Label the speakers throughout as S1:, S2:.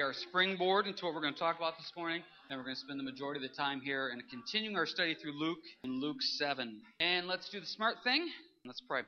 S1: our springboard into what we're going to talk about this morning. And we're going to spend the majority of the time here and continuing our study through Luke and Luke 7. And let's do the smart thing. Let's pray.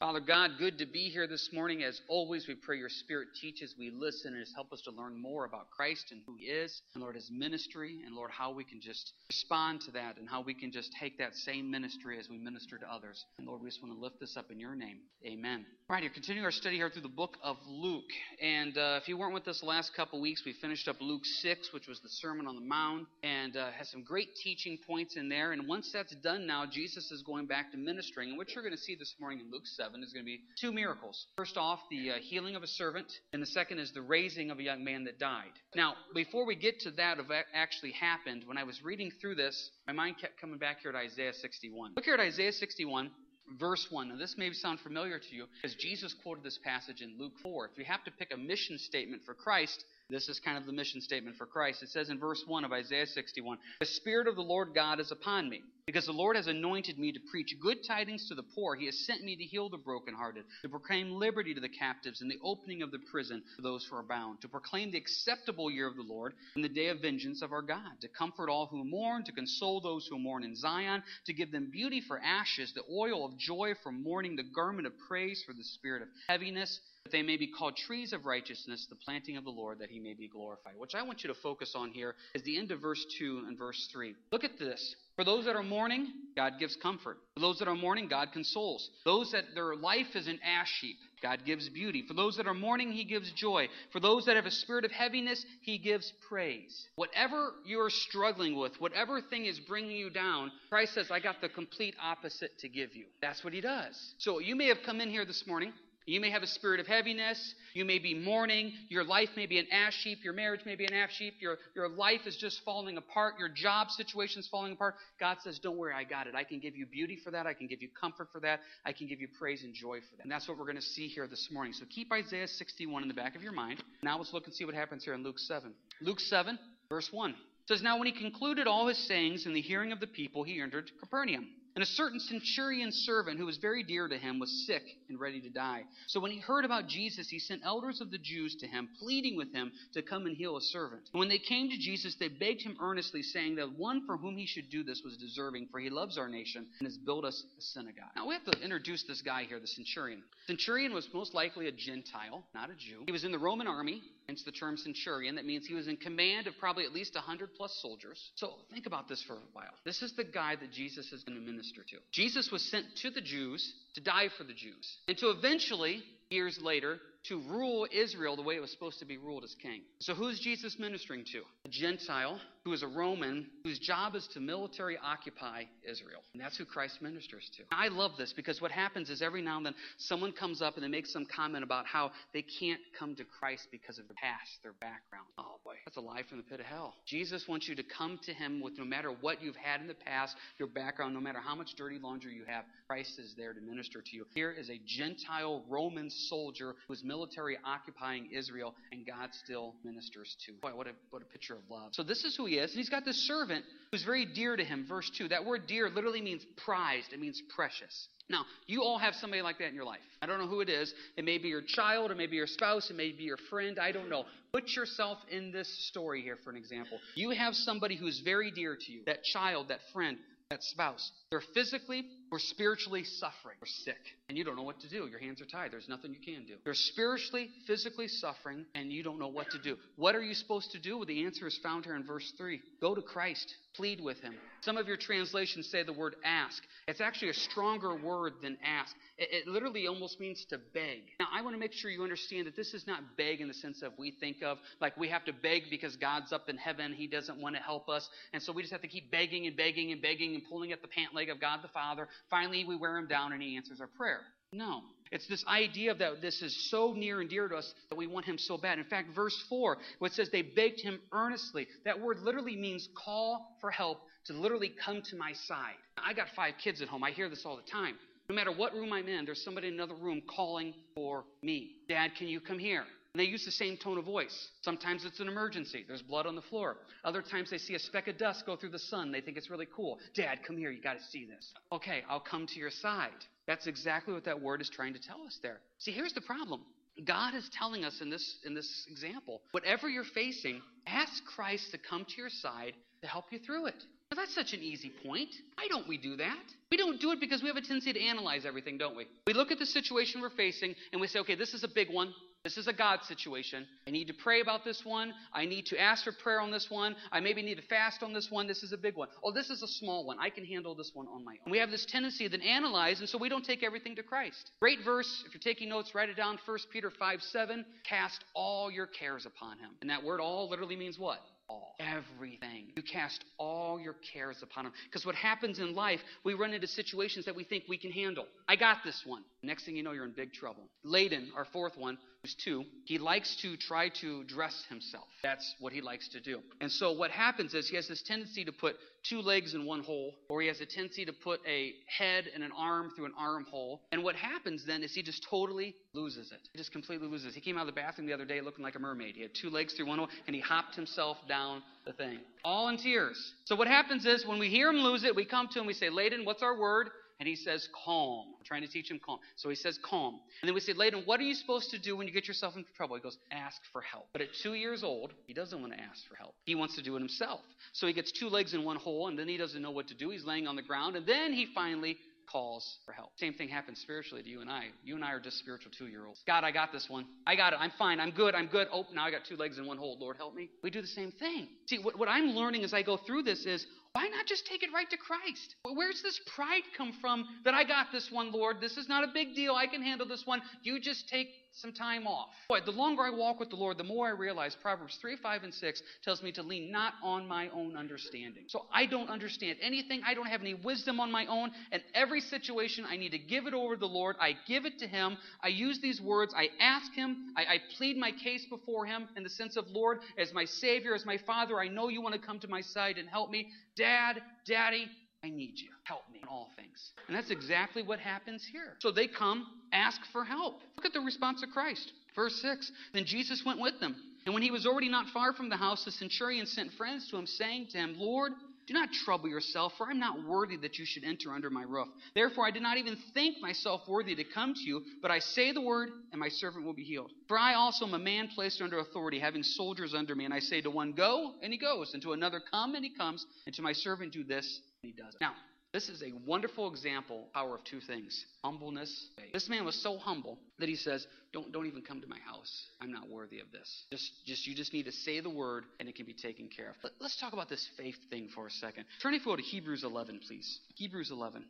S1: Father God, good to be here this morning. As always, we pray your Spirit teaches, we listen, and just help us to learn more about Christ and who He is, and Lord, His ministry, and Lord, how we can just respond to that, and how we can just take that same ministry as we minister to others. And Lord, we just want to lift this up in your name. Amen. All right, you're continuing our study here through the book of Luke. And uh, if you weren't with us the last couple weeks, we finished up Luke 6, which was the Sermon on the Mount, and uh, has some great teaching points in there. And once that's done now, Jesus is going back to ministering. And what you're going to see this morning in Luke 7 7 is going to be two miracles. First off, the uh, healing of a servant, and the second is the raising of a young man that died. Now, before we get to that of actually happened, when I was reading through this, my mind kept coming back here to Isaiah 61. Look here at Isaiah 61 verse 1. Now, this may sound familiar to you because Jesus quoted this passage in Luke 4. If you have to pick a mission statement for Christ, this is kind of the mission statement for Christ. It says in verse 1 of Isaiah 61 The Spirit of the Lord God is upon me because the Lord has anointed me to preach good tidings to the poor. He has sent me to heal the brokenhearted, to proclaim liberty to the captives, and the opening of the prison to those who are bound, to proclaim the acceptable year of the Lord and the day of vengeance of our God, to comfort all who mourn, to console those who mourn in Zion, to give them beauty for ashes, the oil of joy for mourning, the garment of praise for the spirit of heaviness that they may be called trees of righteousness, the planting of the Lord, that he may be glorified. Which I want you to focus on here is the end of verse 2 and verse 3. Look at this. For those that are mourning, God gives comfort. For those that are mourning, God consoles. Those that their life is an ash heap, God gives beauty. For those that are mourning, He gives joy. For those that have a spirit of heaviness, He gives praise. Whatever you're struggling with, whatever thing is bringing you down, Christ says, I got the complete opposite to give you. That's what He does. So you may have come in here this morning you may have a spirit of heaviness. You may be mourning. Your life may be an ash heap. Your marriage may be an ash heap. Your, your life is just falling apart. Your job situation is falling apart. God says, Don't worry, I got it. I can give you beauty for that. I can give you comfort for that. I can give you praise and joy for that. And that's what we're going to see here this morning. So keep Isaiah 61 in the back of your mind. Now let's look and see what happens here in Luke 7. Luke 7, verse 1 says, Now when he concluded all his sayings in the hearing of the people, he entered Capernaum. And a certain centurion servant who was very dear to him was sick and ready to die. So when he heard about Jesus, he sent elders of the Jews to him, pleading with him to come and heal a servant. And when they came to Jesus, they begged him earnestly, saying that one for whom he should do this was deserving, for he loves our nation and has built us a synagogue. Now we have to introduce this guy here, the centurion. Centurion was most likely a Gentile, not a Jew. He was in the Roman army, hence the term centurion. That means he was in command of probably at least 100 plus soldiers. So think about this for a while. This is the guy that Jesus is going to minister to. Jesus was sent to the Jews to die for the Jews, and to eventually, years later, to rule Israel the way it was supposed to be ruled as king. So, who's Jesus ministering to? A Gentile who is a Roman whose job is to military occupy Israel. And that's who Christ ministers to. I love this because what happens is every now and then someone comes up and they make some comment about how they can't come to Christ because of their past, their background. Oh boy, that's a lie from the pit of hell. Jesus wants you to come to Him with no matter what you've had in the past, your background, no matter how much dirty laundry you have, Christ is there to minister to you. Here is a Gentile Roman soldier who's military occupying Israel, and God still ministers to. Boy, what a, what a picture of love. So this is who he is. And he's got this servant who's very dear to him. Verse 2. That word dear literally means prized, it means precious. Now, you all have somebody like that in your life. I don't know who it is. It may be your child, it may be your spouse, it may be your friend. I don't know. Put yourself in this story here for an example. You have somebody who's very dear to you that child, that friend, that spouse. They're physically or spiritually suffering or sick, and you don't know what to do. Your hands are tied. There's nothing you can do. You're spiritually, physically suffering, and you don't know what to do. What are you supposed to do? Well, the answer is found here in verse 3. Go to Christ, plead with him. Some of your translations say the word ask. It's actually a stronger word than ask. It, it literally almost means to beg. Now, I want to make sure you understand that this is not beg in the sense of we think of like we have to beg because God's up in heaven. He doesn't want to help us. And so we just have to keep begging and begging and begging and pulling at the pant leg of God the Father. Finally, we wear him down and he answers our prayer. No. It's this idea that this is so near and dear to us that we want him so bad. In fact, verse 4, what says they begged him earnestly. That word literally means call for help to literally come to my side. I got five kids at home. I hear this all the time. No matter what room I'm in, there's somebody in another room calling for me. Dad, can you come here? And they use the same tone of voice. Sometimes it's an emergency. There's blood on the floor. Other times they see a speck of dust go through the sun. They think it's really cool. Dad, come here. You got to see this. Okay, I'll come to your side. That's exactly what that word is trying to tell us there. See, here's the problem. God is telling us in this in this example, whatever you're facing, ask Christ to come to your side to help you through it. Now, that's such an easy point. Why don't we do that? We don't do it because we have a tendency to analyze everything, don't we? We look at the situation we're facing and we say, okay, this is a big one. This is a God situation. I need to pray about this one. I need to ask for prayer on this one. I maybe need to fast on this one. This is a big one. Oh, this is a small one. I can handle this one on my own. We have this tendency to analyze, and so we don't take everything to Christ. Great verse. If you're taking notes, write it down. 1 Peter 5 7. Cast all your cares upon him. And that word all literally means what? all, everything. You cast all your cares upon Him. Because what happens in life, we run into situations that we think we can handle. I got this one. Next thing you know, you're in big trouble. Layden, our fourth one, who's two, he likes to try to dress himself. That's what he likes to do. And so what happens is he has this tendency to put two legs in one hole, or he has a tendency to put a head and an arm through an armhole. And what happens then is he just totally loses it. He just completely loses it. He came out of the bathroom the other day looking like a mermaid. He had two legs through one hole, and he hopped himself down the thing. All in tears. So what happens is when we hear him lose it, we come to him, we say, Layden, what's our word? And he says, calm. Trying to teach him calm. So he says, calm. And then we say, Layden, what are you supposed to do when you get yourself into trouble? He goes, ask for help. But at two years old, he doesn't want to ask for help. He wants to do it himself. So he gets two legs in one hole, and then he doesn't know what to do. He's laying on the ground, and then he finally calls for help. Same thing happens spiritually to you and I. You and I are just spiritual two year olds. God, I got this one. I got it. I'm fine. I'm good. I'm good. Oh, now I got two legs in one hole. Lord, help me. We do the same thing. See, what, what I'm learning as I go through this is why not just take it right to Christ? Where's this pride come from that I got this one, Lord? This is not a big deal. I can handle this one. You just take some time off. Boy, the longer I walk with the Lord, the more I realize Proverbs 3, 5, and 6 tells me to lean not on my own understanding. So I don't understand anything. I don't have any wisdom on my own. And every situation, I need to give it over to the Lord. I give it to Him. I use these words. I ask Him. I, I plead my case before Him in the sense of, Lord, as my Savior, as my Father, I know you want to come to my side and help me. Dad, Daddy, I need you. Help me in all things. And that's exactly what happens here. So they come, ask for help. Look at the response of Christ. Verse 6 Then Jesus went with them. And when he was already not far from the house, the centurion sent friends to him, saying to him, Lord, do not trouble yourself, for I am not worthy that you should enter under my roof. Therefore, I did not even think myself worthy to come to you, but I say the word, and my servant will be healed. For I also am a man placed under authority, having soldiers under me, and I say to one, Go, and he goes, and to another, Come, and he comes, and to my servant, Do this, he does it. Now, this is a wonderful example, power of two things humbleness. This man was so humble that he says, don't, don't even come to my house. I'm not worthy of this. Just, just You just need to say the word and it can be taken care of. Let, let's talk about this faith thing for a second. Turn if you will to Hebrews 11, please. Hebrews 11.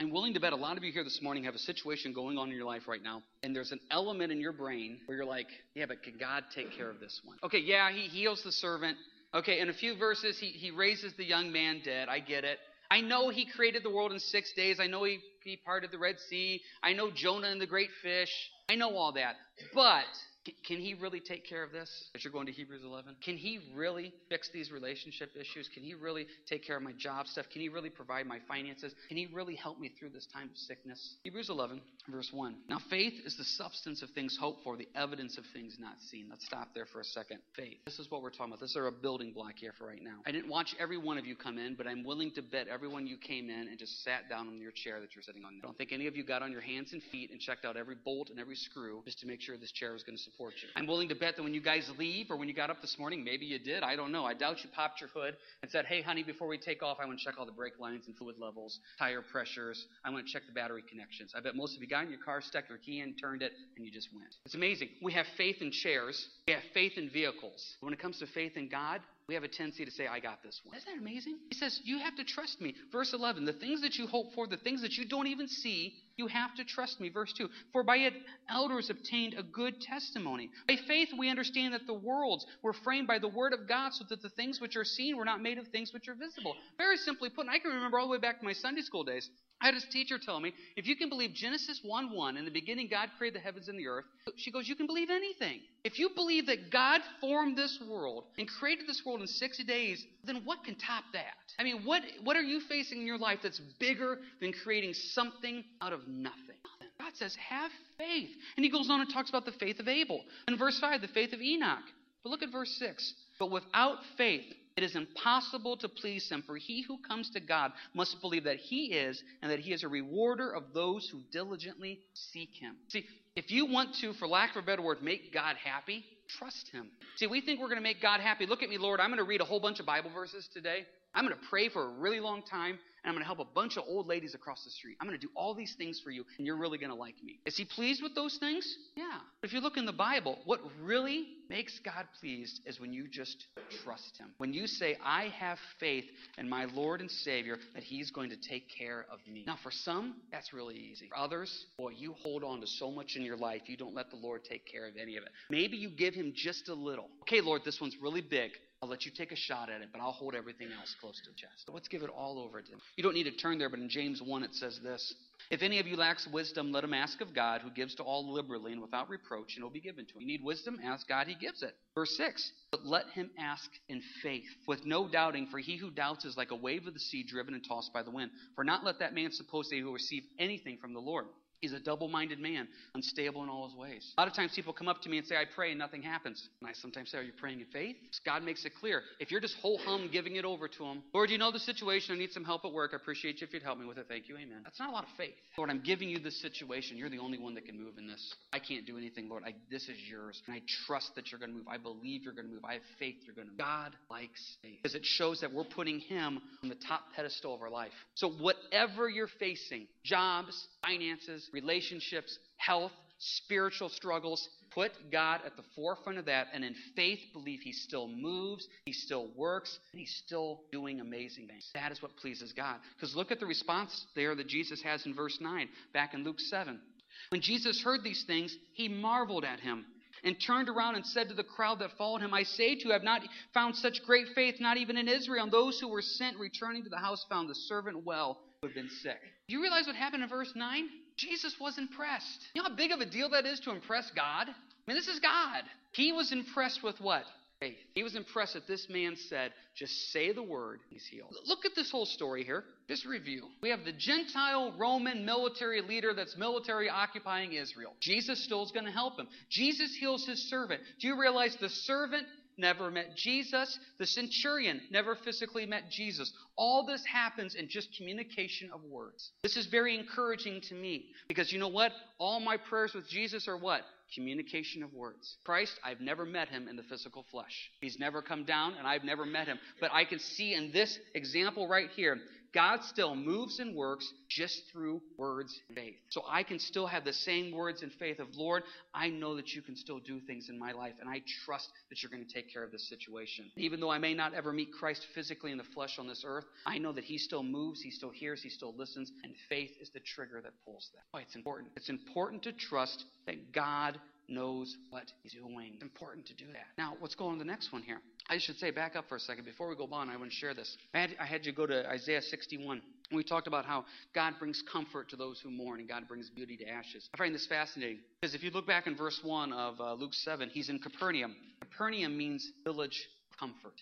S1: I'm willing to bet a lot of you here this morning have a situation going on in your life right now, and there's an element in your brain where you're like, yeah, but can God take care of this one? Okay, yeah, he heals the servant. Okay, in a few verses, he, he raises the young man dead. I get it. I know he created the world in six days. I know he, he parted the Red Sea. I know Jonah and the great fish. I know all that. But can he really take care of this? As you're going to Hebrews 11, can he really fix these relationship issues? Can he really take care of my job stuff? Can he really provide my finances? Can he really help me through this time of sickness? Hebrews 11, verse 1. Now, faith is the substance of things hoped for, the evidence of things not seen. Let's stop there for a second. Faith. This is what we're talking about. This is a building block here for right now. I didn't watch every one of you come in, but I'm willing to bet everyone you came in and just sat down on your chair that you're sitting on. I don't think any of you got on your hands and feet and checked out every bolt and every screw just to make sure this chair was going to support you. I'm willing to bet that when you guys leave or when you got up this morning, maybe you did. I don't know. I doubt you popped your hood and said, hey, honey, before we take off, I want to check all the brake lines and fluid levels, tire pressures. I want to check the battery connections. I bet most of you got in your car, stuck your key in, turned it, and you just went. It's amazing. We have faith in chairs, we have faith in vehicles. When it comes to faith in God, we have a tendency to say, I got this one. Isn't that amazing? He says, You have to trust me. Verse 11, the things that you hope for, the things that you don't even see, you have to trust me. Verse 2, for by it elders obtained a good testimony. By faith we understand that the worlds were framed by the word of God, so that the things which are seen were not made of things which are visible. Very simply put, and I can remember all the way back to my Sunday school days. I had this teacher tell me, if you can believe Genesis 1 1, in the beginning God created the heavens and the earth, she goes, you can believe anything. If you believe that God formed this world and created this world in six days, then what can top that? I mean, what, what are you facing in your life that's bigger than creating something out of nothing? God says, have faith. And he goes on and talks about the faith of Abel. In verse 5, the faith of Enoch. But look at verse 6. But without faith, It is impossible to please him, for he who comes to God must believe that he is, and that he is a rewarder of those who diligently seek him. See, if you want to, for lack of a better word, make God happy, trust him. See, we think we're going to make God happy. Look at me, Lord. I'm going to read a whole bunch of Bible verses today. I'm going to pray for a really long time, and I'm going to help a bunch of old ladies across the street. I'm going to do all these things for you, and you're really going to like me. Is he pleased with those things? Yeah. But if you look in the Bible, what really makes God pleased is when you just trust him. When you say, I have faith in my Lord and Savior that he's going to take care of me. Now, for some, that's really easy. For others, boy, you hold on to so much in your life, you don't let the Lord take care of any of it. Maybe you give him just a little. Okay, Lord, this one's really big. I'll let you take a shot at it, but I'll hold everything else close to the chest. Let's give it all over to him. You don't need to turn there, but in James 1 it says this If any of you lacks wisdom, let him ask of God, who gives to all liberally and without reproach, and it will be given to him. You need wisdom? Ask God, he gives it. Verse 6 But let him ask in faith, with no doubting, for he who doubts is like a wave of the sea driven and tossed by the wind. For not let that man suppose that he will receive anything from the Lord. He's a double minded man, unstable in all his ways. A lot of times people come up to me and say, I pray and nothing happens. And I sometimes say, Are you praying in faith? God makes it clear. If you're just whole hum giving it over to Him, Lord, you know the situation. I need some help at work. I appreciate you if you'd help me with it. Thank you. Amen. That's not a lot of faith. Lord, I'm giving you this situation. You're the only one that can move in this. I can't do anything, Lord. I, this is yours. And I trust that you're going to move. I believe you're going to move. I have faith you're going to move. God likes faith because it shows that we're putting Him on the top pedestal of our life. So, whatever you're facing jobs, finances, relationships, health, spiritual struggles. Put God at the forefront of that, and in faith, believe He still moves, He still works, He's still doing amazing things. That is what pleases God. Because look at the response there that Jesus has in verse 9, back in Luke 7. When Jesus heard these things, He marveled at Him and turned around and said to the crowd that followed him, I say to you, have not found such great faith, not even in Israel. And those who were sent returning to the house found the servant well who had been sick. Do you realize what happened in verse 9? Jesus was impressed. You know how big of a deal that is to impress God? I mean, this is God. He was impressed with what? Faith. He was impressed that this man said, just say the word, he's healed. Look at this whole story here. Just review. We have the Gentile Roman military leader that's military occupying Israel. Jesus still is going to help him. Jesus heals his servant. Do you realize the servant never met Jesus. The centurion never physically met Jesus. All this happens in just communication of words. This is very encouraging to me because you know what? All my prayers with Jesus are what? Communication of words. Christ, I've never met him in the physical flesh. He's never come down and I've never met him. But I can see in this example right here God still moves and works just through words and faith. So I can still have the same words and faith of, Lord, I know that you can still do things in my life, and I trust that you're going to take care of this situation. Even though I may not ever meet Christ physically in the flesh on this earth, I know that he still moves, he still hears, he still listens, and faith is the trigger that pulls that. Oh, it's important. It's important to trust that God knows what he's doing. It's important to do that. Now, let's go on to the next one here. I should say, back up for a second. Before we go on, I want to share this. I had, I had you go to Isaiah 61. We talked about how God brings comfort to those who mourn and God brings beauty to ashes. I find this fascinating because if you look back in verse 1 of uh, Luke 7, he's in Capernaum. Capernaum means village comfort.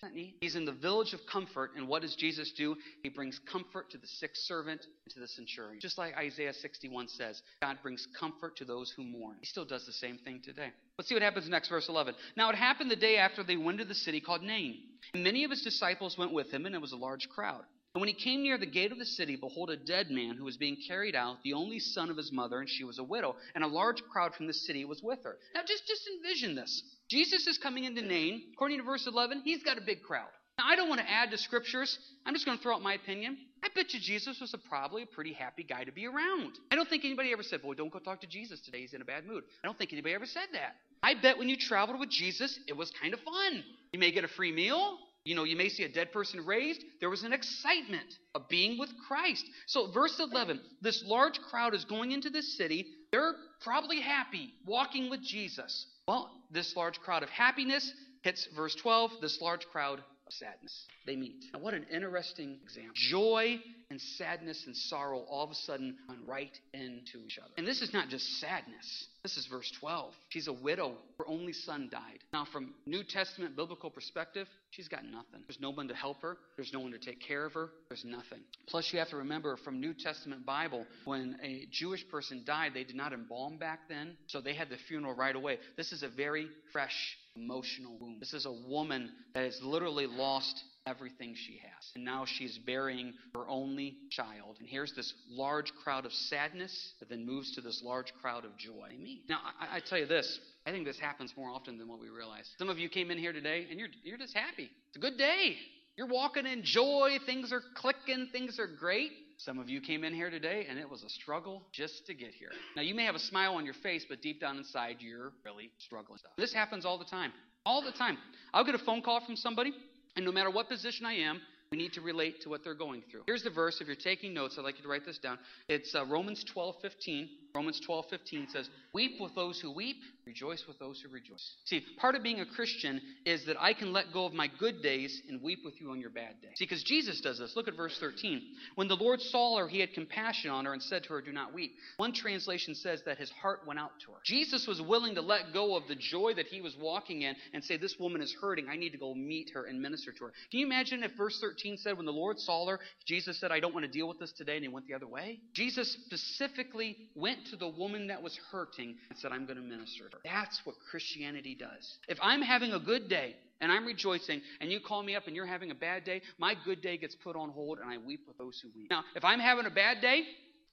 S1: He's in the village of comfort, and what does Jesus do? He brings comfort to the sick servant and to the centurion. Just like Isaiah 61 says, God brings comfort to those who mourn. He still does the same thing today. Let's see what happens next, verse 11. Now it happened the day after they went to the city called Nain. And many of his disciples went with him, and it was a large crowd. And when he came near the gate of the city, behold, a dead man who was being carried out, the only son of his mother, and she was a widow, and a large crowd from the city was with her. Now just, just envision this. Jesus is coming into Nain. According to verse 11, he's got a big crowd. Now, I don't want to add to scriptures. I'm just going to throw out my opinion. I bet you Jesus was a, probably a pretty happy guy to be around. I don't think anybody ever said, Boy, don't go talk to Jesus today. He's in a bad mood. I don't think anybody ever said that. I bet when you traveled with Jesus, it was kind of fun. You may get a free meal. You know, you may see a dead person raised. There was an excitement of being with Christ. So, verse 11 this large crowd is going into this city. They're probably happy walking with Jesus. Well, this large crowd of happiness hits verse 12, this large crowd of sadness. They meet. Now, what an interesting example. Joy and sadness and sorrow all of a sudden run right into each other. And this is not just sadness. This is verse 12. She's a widow. Her only son died. Now, from New Testament biblical perspective, she's got nothing. There's no one to help her. There's no one to take care of her. There's nothing. Plus, you have to remember from New Testament Bible, when a Jewish person died, they did not embalm back then, so they had the funeral right away. This is a very fresh emotional wound. This is a woman that has literally lost everything she has. And now she's burying her only child. And here's this large crowd of sadness that then moves to this large crowd of joy. Now, I, I tell you this. I think this happens more often than what we realize. Some of you came in here today and you're, you're just happy. It's a good day. You're walking in joy. Things are clicking. Things are great. Some of you came in here today and it was a struggle just to get here. Now, you may have a smile on your face, but deep down inside, you're really struggling. This happens all the time. All the time. I'll get a phone call from somebody, and no matter what position I am, we need to relate to what they're going through. Here's the verse. If you're taking notes, I'd like you to write this down. It's uh, Romans 12, 15. Romans 12, 15 says, Weep with those who weep, rejoice with those who rejoice. See, part of being a Christian is that I can let go of my good days and weep with you on your bad days. See, because Jesus does this. Look at verse 13. When the Lord saw her, he had compassion on her and said to her, Do not weep. One translation says that his heart went out to her. Jesus was willing to let go of the joy that he was walking in and say, This woman is hurting. I need to go meet her and minister to her. Can you imagine if verse 13 said, When the Lord saw her, Jesus said, I don't want to deal with this today, and he went the other way? Jesus specifically went to the woman that was hurting and said, I'm going to minister to her. That's what Christianity does. If I'm having a good day and I'm rejoicing, and you call me up and you're having a bad day, my good day gets put on hold and I weep with those who weep. Now, if I'm having a bad day,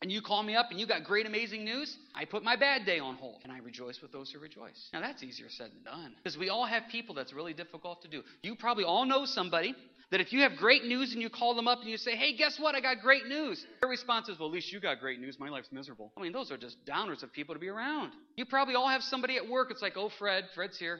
S1: and you call me up and you got great, amazing news, I put my bad day on hold and I rejoice with those who rejoice. Now, that's easier said than done because we all have people that's really difficult to do. You probably all know somebody that if you have great news and you call them up and you say, hey, guess what? I got great news. Their response is, well, at least you got great news. My life's miserable. I mean, those are just downers of people to be around. You probably all have somebody at work. It's like, oh, Fred, Fred's here.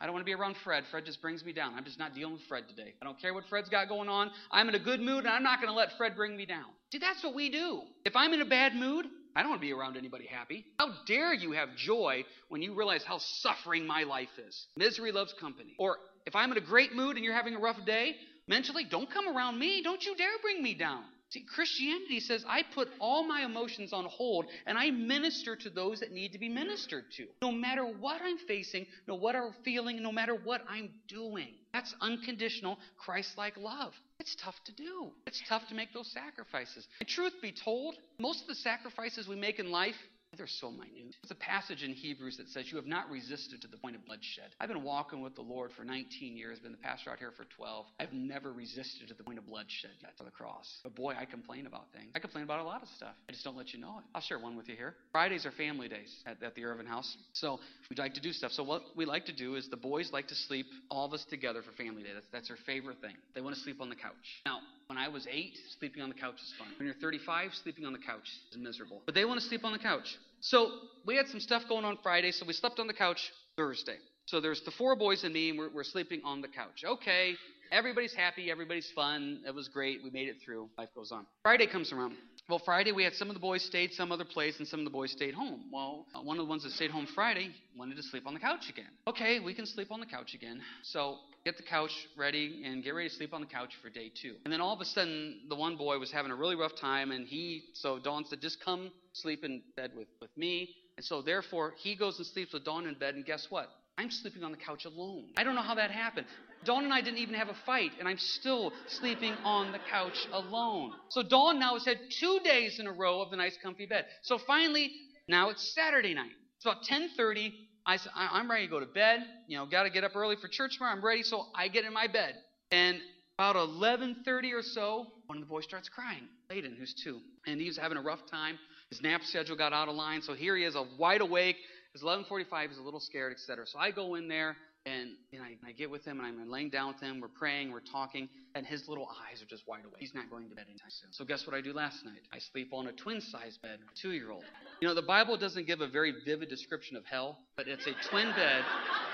S1: I don't want to be around Fred. Fred just brings me down. I'm just not dealing with Fred today. I don't care what Fred's got going on. I'm in a good mood, and I'm not going to let Fred bring me down. See, that's what we do. If I'm in a bad mood, I don't want to be around anybody happy. How dare you have joy when you realize how suffering my life is? Misery loves company. Or if I'm in a great mood and you're having a rough day, mentally, don't come around me. Don't you dare bring me down. See, Christianity says I put all my emotions on hold and I minister to those that need to be ministered to. No matter what I'm facing, no what I'm feeling, no matter what I'm doing. That's unconditional, Christ like love. It's tough to do. It's tough to make those sacrifices. And truth be told, most of the sacrifices we make in life they're so minute. There's a passage in Hebrews that says, You have not resisted to the point of bloodshed. I've been walking with the Lord for 19 years, been the pastor out here for 12. I've never resisted to the point of bloodshed yet to the cross. But boy, I complain about things. I complain about a lot of stuff. I just don't let you know it. I'll share one with you here. Fridays are family days at, at the Irvin house. So we like to do stuff. So what we like to do is the boys like to sleep, all of us together for family day. That's, that's their favorite thing. They want to sleep on the couch. Now, when I was eight, sleeping on the couch is fun. When you're 35, sleeping on the couch is miserable. But they want to sleep on the couch. So we had some stuff going on Friday, so we slept on the couch Thursday. So there's the four boys and me, and we're, we're sleeping on the couch. Okay, everybody's happy, everybody's fun. It was great. We made it through. Life goes on. Friday comes around. Well, Friday we had some of the boys stayed some other place, and some of the boys stayed home. Well, uh, one of the ones that stayed home Friday wanted to sleep on the couch again. Okay, we can sleep on the couch again. So get the couch ready and get ready to sleep on the couch for day two. And then all of a sudden, the one boy was having a really rough time, and he so Dawn said, "Just come sleep in bed with with me." And so therefore, he goes and sleeps with Dawn in bed, and guess what? I'm sleeping on the couch alone. I don't know how that happened. Dawn and I didn't even have a fight, and I'm still sleeping on the couch alone. So Dawn now has had two days in a row of the nice comfy bed. So finally, now it's Saturday night. It's about 10:30. I said, I'm ready to go to bed. You know, got to get up early for church tomorrow. I'm ready, so I get in my bed. And about 11:30 or so, one of the boys starts crying. Layden, who's two, and he's having a rough time. His nap schedule got out of line, so here he is, wide awake. It's 11:45. He's a little scared, etc. So I go in there and, and I, I, get with him and I'm laying down with him. We're praying, we're talking, and his little eyes are just wide awake. He's not going to bed anytime soon. So guess what I do last night? I sleep on a twin-size bed, two-year-old. You know, the Bible doesn't give a very vivid description of hell, but it's a twin bed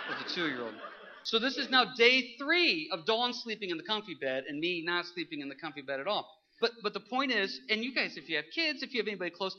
S1: with a two-year-old. So this is now day three of Dawn sleeping in the comfy bed and me not sleeping in the comfy bed at all. But but the point is, and you guys, if you have kids, if you have anybody close,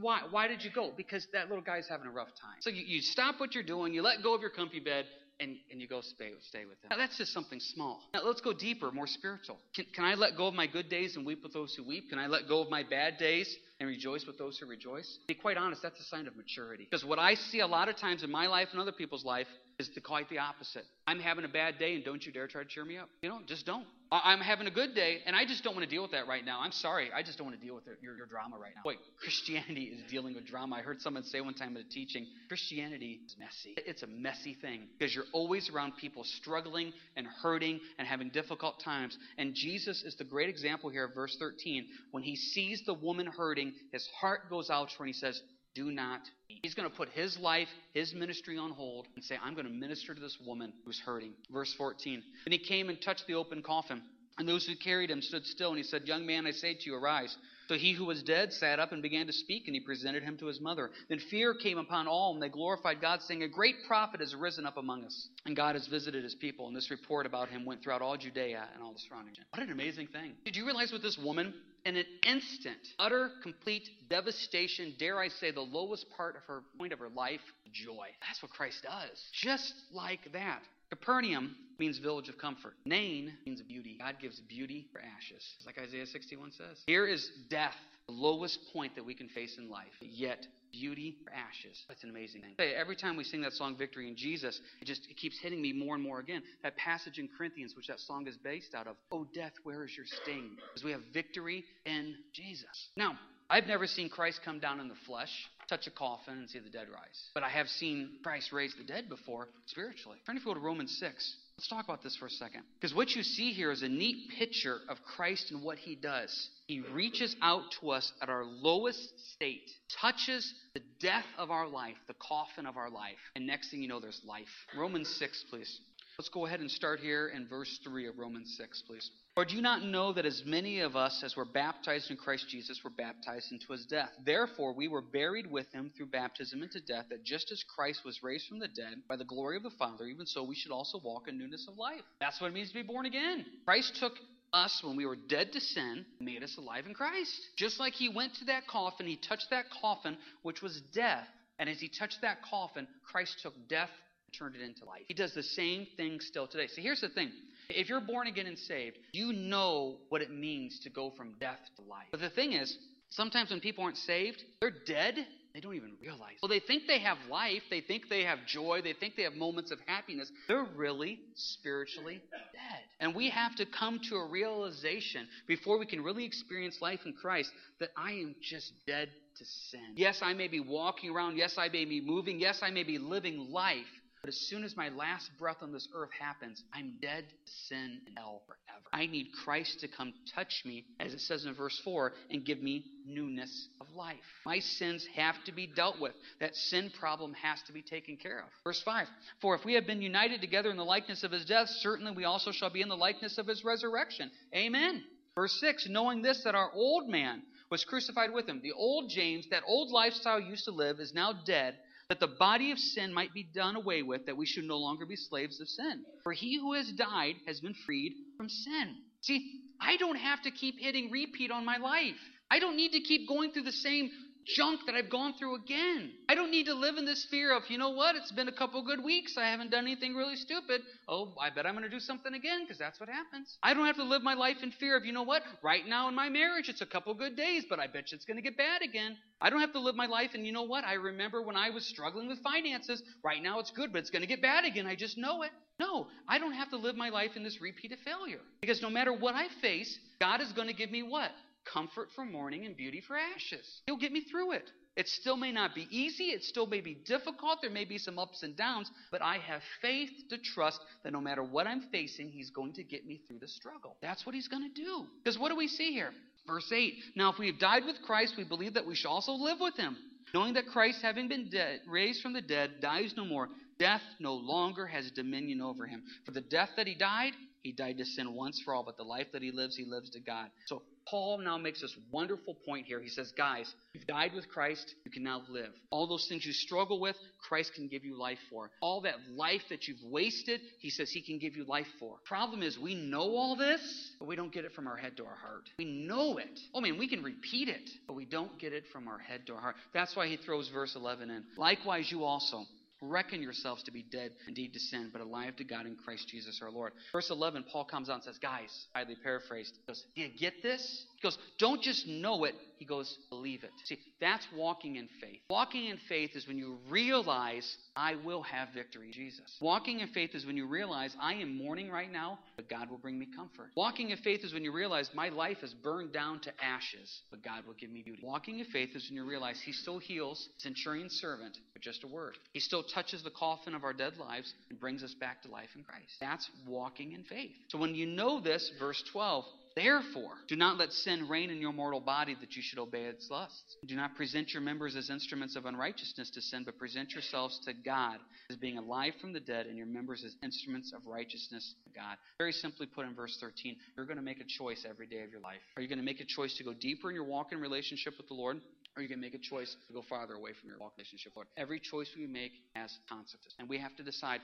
S1: why why did you go? Because that little guy's having a rough time. So you, you stop what you're doing, you let go of your comfy bed, and, and you go stay, stay with them. Now, that's just something small. Now, let's go deeper, more spiritual. Can, can I let go of my good days and weep with those who weep? Can I let go of my bad days and rejoice with those who rejoice. Be quite honest, that's a sign of maturity. Because what I see a lot of times in my life and other people's life is the quite the opposite. I'm having a bad day, and don't you dare try to cheer me up. You know, just don't. I'm having a good day, and I just don't want to deal with that right now. I'm sorry. I just don't want to deal with your, your drama right now. Boy, Christianity is dealing with drama. I heard someone say one time in a teaching Christianity is messy. It's a messy thing because you're always around people struggling and hurting and having difficult times. And Jesus is the great example here of verse 13. When he sees the woman hurting, his heart goes out to her and he says, do not. He's going to put his life, his ministry on hold and say, I'm going to minister to this woman who's hurting. Verse 14. Then he came and touched the open coffin. And those who carried him stood still, and he said, Young man, I say to you, arise. So he who was dead sat up and began to speak, and he presented him to his mother. Then fear came upon all, and they glorified God, saying, A great prophet has risen up among us, and God has visited his people. And this report about him went throughout all Judea and all the surrounding. What an amazing thing. Did you realize what this woman, in an instant, utter, complete devastation, dare I say, the lowest part of her point of her life, joy. That's what Christ does. Just like that. Capernaum means village of comfort. Nain means beauty. God gives beauty for ashes. Like Isaiah 61 says. Here is death, the lowest point that we can face in life. Yet beauty ashes. That's an amazing thing. Every time we sing that song Victory in Jesus, it just it keeps hitting me more and more again. That passage in Corinthians, which that song is based out of. Oh death, where is your sting? Because we have victory in Jesus. Now, I've never seen Christ come down in the flesh, touch a coffin, and see the dead rise. But I have seen Christ raise the dead before spiritually. Turn if you go to Romans 6. Let's talk about this for a second. Because what you see here is a neat picture of Christ and what he does. He reaches out to us at our lowest state, touches the death of our life, the coffin of our life, and next thing you know, there's life. Romans 6, please. Let's go ahead and start here in verse 3 of Romans 6, please. Or do you not know that as many of us as were baptized in Christ Jesus were baptized into his death? Therefore, we were buried with him through baptism into death, that just as Christ was raised from the dead by the glory of the Father, even so we should also walk in newness of life. That's what it means to be born again. Christ took us when we were dead to sin, made us alive in Christ. Just like he went to that coffin, he touched that coffin, which was death. And as he touched that coffin, Christ took death turned it into life. He does the same thing still today. So here's the thing. If you're born again and saved, you know what it means to go from death to life. But the thing is, sometimes when people aren't saved, they're dead. They don't even realize. Well, they think they have life. They think they have joy. They think they have moments of happiness. They're really spiritually dead. And we have to come to a realization before we can really experience life in Christ that I am just dead to sin. Yes, I may be walking around. Yes, I may be moving. Yes, I may be living life. But as soon as my last breath on this earth happens, I'm dead to sin and hell forever. I need Christ to come touch me, as it says in verse 4, and give me newness of life. My sins have to be dealt with. That sin problem has to be taken care of. Verse 5 For if we have been united together in the likeness of his death, certainly we also shall be in the likeness of his resurrection. Amen. Verse 6 Knowing this, that our old man was crucified with him. The old James, that old lifestyle used to live, is now dead that the body of sin might be done away with, that we should no longer be slaves of sin. For he who has died has been freed from sin. See, I don't have to keep hitting repeat on my life. I don't need to keep going through the same junk that I've gone through again. I don't need to live in this fear of, you know what, it's been a couple good weeks. I haven't done anything really stupid. Oh, I bet I'm going to do something again because that's what happens. I don't have to live my life in fear of, you know what, right now in my marriage, it's a couple good days, but I bet you it's going to get bad again. I don't have to live my life and, you know what, I remember when I was struggling with finances. Right now it's good, but it's going to get bad again. I just know it. No, I don't have to live my life in this repeat of failure because no matter what I face, God is going to give me what? Comfort for mourning and beauty for ashes. He'll get me through it. It still may not be easy. It still may be difficult. There may be some ups and downs, but I have faith to trust that no matter what I'm facing, He's going to get me through the struggle. That's what He's going to do. Because what do we see here? Verse 8 Now, if we have died with Christ, we believe that we shall also live with Him. Knowing that Christ, having been dead, raised from the dead, dies no more, death no longer has dominion over him. For the death that he died, he died to sin once for all, but the life that he lives, he lives to God. So Paul now makes this wonderful point here. He says, Guys, you've died with Christ, you can now live. All those things you struggle with, Christ can give you life for. All that life that you've wasted, he says he can give you life for. Problem is, we know all this, but we don't get it from our head to our heart. We know it. Oh man, we can repeat it, but we don't get it from our head to our heart. That's why he throws verse 11 in. Likewise, you also Reckon yourselves to be dead indeed to sin, but alive to God in Christ Jesus our Lord. Verse 11, Paul comes out and says, Guys, highly paraphrased, goes, Do you get this? He goes, Don't just know it, He goes, believe it. See, that's walking in faith. Walking in faith is when you realize, I will have victory, Jesus. Walking in faith is when you realize, I am mourning right now, but God will bring me comfort. Walking in faith is when you realize, my life is burned down to ashes, but God will give me beauty. Walking in faith is when you realize, He still heals centurion's servant with just a word. He still touches the coffin of our dead lives and brings us back to life in Christ. That's walking in faith. So when you know this, verse 12, Therefore, do not let sin reign in your mortal body that you should obey its lusts. Do not present your members as instruments of unrighteousness to sin, but present yourselves to God as being alive from the dead and your members as instruments of righteousness to God. Very simply put in verse 13, you're going to make a choice every day of your life. Are you going to make a choice to go deeper in your walk in relationship with the Lord? Or are you can make a choice to go farther away from your walk relationship Lord. Every choice we make has consequences. And we have to decide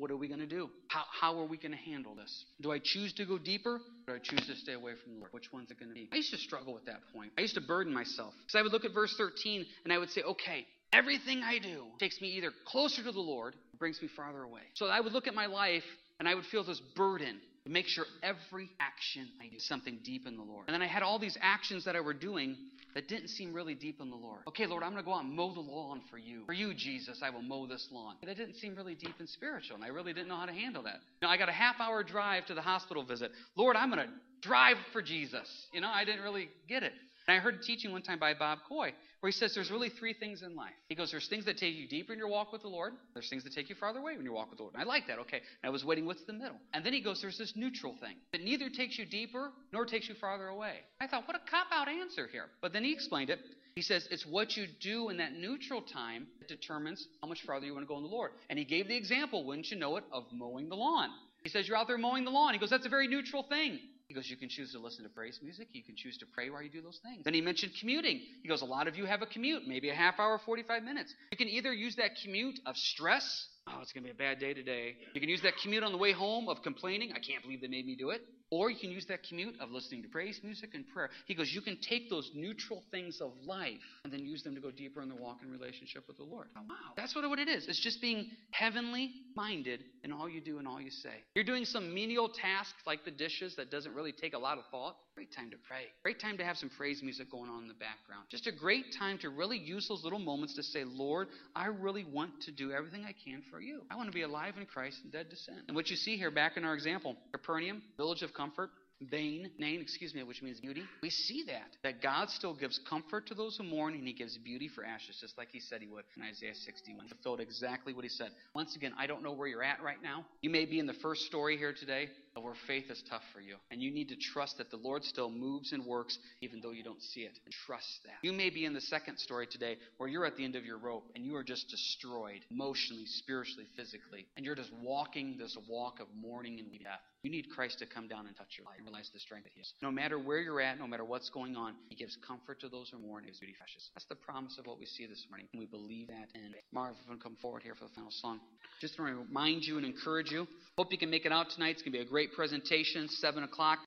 S1: what are we going to do? How, how are we going to handle this? Do I choose to go deeper or do I choose to stay away from the Lord? Which one's it going to be? I used to struggle with that point. I used to burden myself. Because I would look at verse 13 and I would say, okay, everything I do takes me either closer to the Lord or brings me farther away. So I would look at my life and I would feel this burden to make sure every action I do something deep in the Lord. And then I had all these actions that I were doing that didn't seem really deep in the Lord. Okay, Lord, I'm going to go out and mow the lawn for you. For you, Jesus, I will mow this lawn. That didn't seem really deep and spiritual, and I really didn't know how to handle that. Know, I got a half hour drive to the hospital visit. Lord, I'm going to drive for Jesus. You know, I didn't really get it. And I heard a teaching one time by Bob Coy where he says there's really three things in life. He goes, There's things that take you deeper in your walk with the Lord, there's things that take you farther away when you walk with the Lord. And I like that. Okay. And I was waiting, what's the middle? And then he goes, There's this neutral thing that neither takes you deeper nor takes you farther away. I thought, what a cop out answer here. But then he explained it. He says it's what you do in that neutral time that determines how much farther you want to go in the Lord. And he gave the example, wouldn't you know it, of mowing the lawn. He says, You're out there mowing the lawn. He goes, That's a very neutral thing. He goes, You can choose to listen to praise music. You can choose to pray while you do those things. Then he mentioned commuting. He goes, A lot of you have a commute, maybe a half hour, 45 minutes. You can either use that commute of stress. Oh, it's going to be a bad day today. You can use that commute on the way home of complaining. I can't believe they made me do it. Or you can use that commute of listening to praise music and prayer. He goes, You can take those neutral things of life and then use them to go deeper in the walk in relationship with the Lord. Oh, wow. That's what it is. It's just being heavenly minded in all you do and all you say. You're doing some menial task like the dishes that doesn't really take a lot of thought. Great time to pray. Great time to have some praise music going on in the background. Just a great time to really use those little moments to say, Lord, I really want to do everything I can for you. I want to be alive in Christ and dead to sin. And what you see here back in our example, Capernaum, village of comfort, Bain, Nain, excuse me, which means beauty. We see that. That God still gives comfort to those who mourn and he gives beauty for ashes, just like he said he would in Isaiah 61. Fulfilled exactly what he said. Once again, I don't know where you're at right now. You may be in the first story here today, where faith is tough for you. And you need to trust that the Lord still moves and works even though you don't see it. And trust that. You may be in the second story today where you're at the end of your rope and you are just destroyed emotionally, spiritually, physically. And you're just walking this walk of mourning and death. You need Christ to come down and touch your life and realize the strength that He has. No matter where you're at, no matter what's going on, He gives comfort to those who mourn. His beauty precious. That's the promise of what we see this morning. And we believe that. And Marv, if you come forward here for the final song. Just to remind you and encourage you. Hope you can make it out tonight. It's going to be a great presentation, 7 o'clock.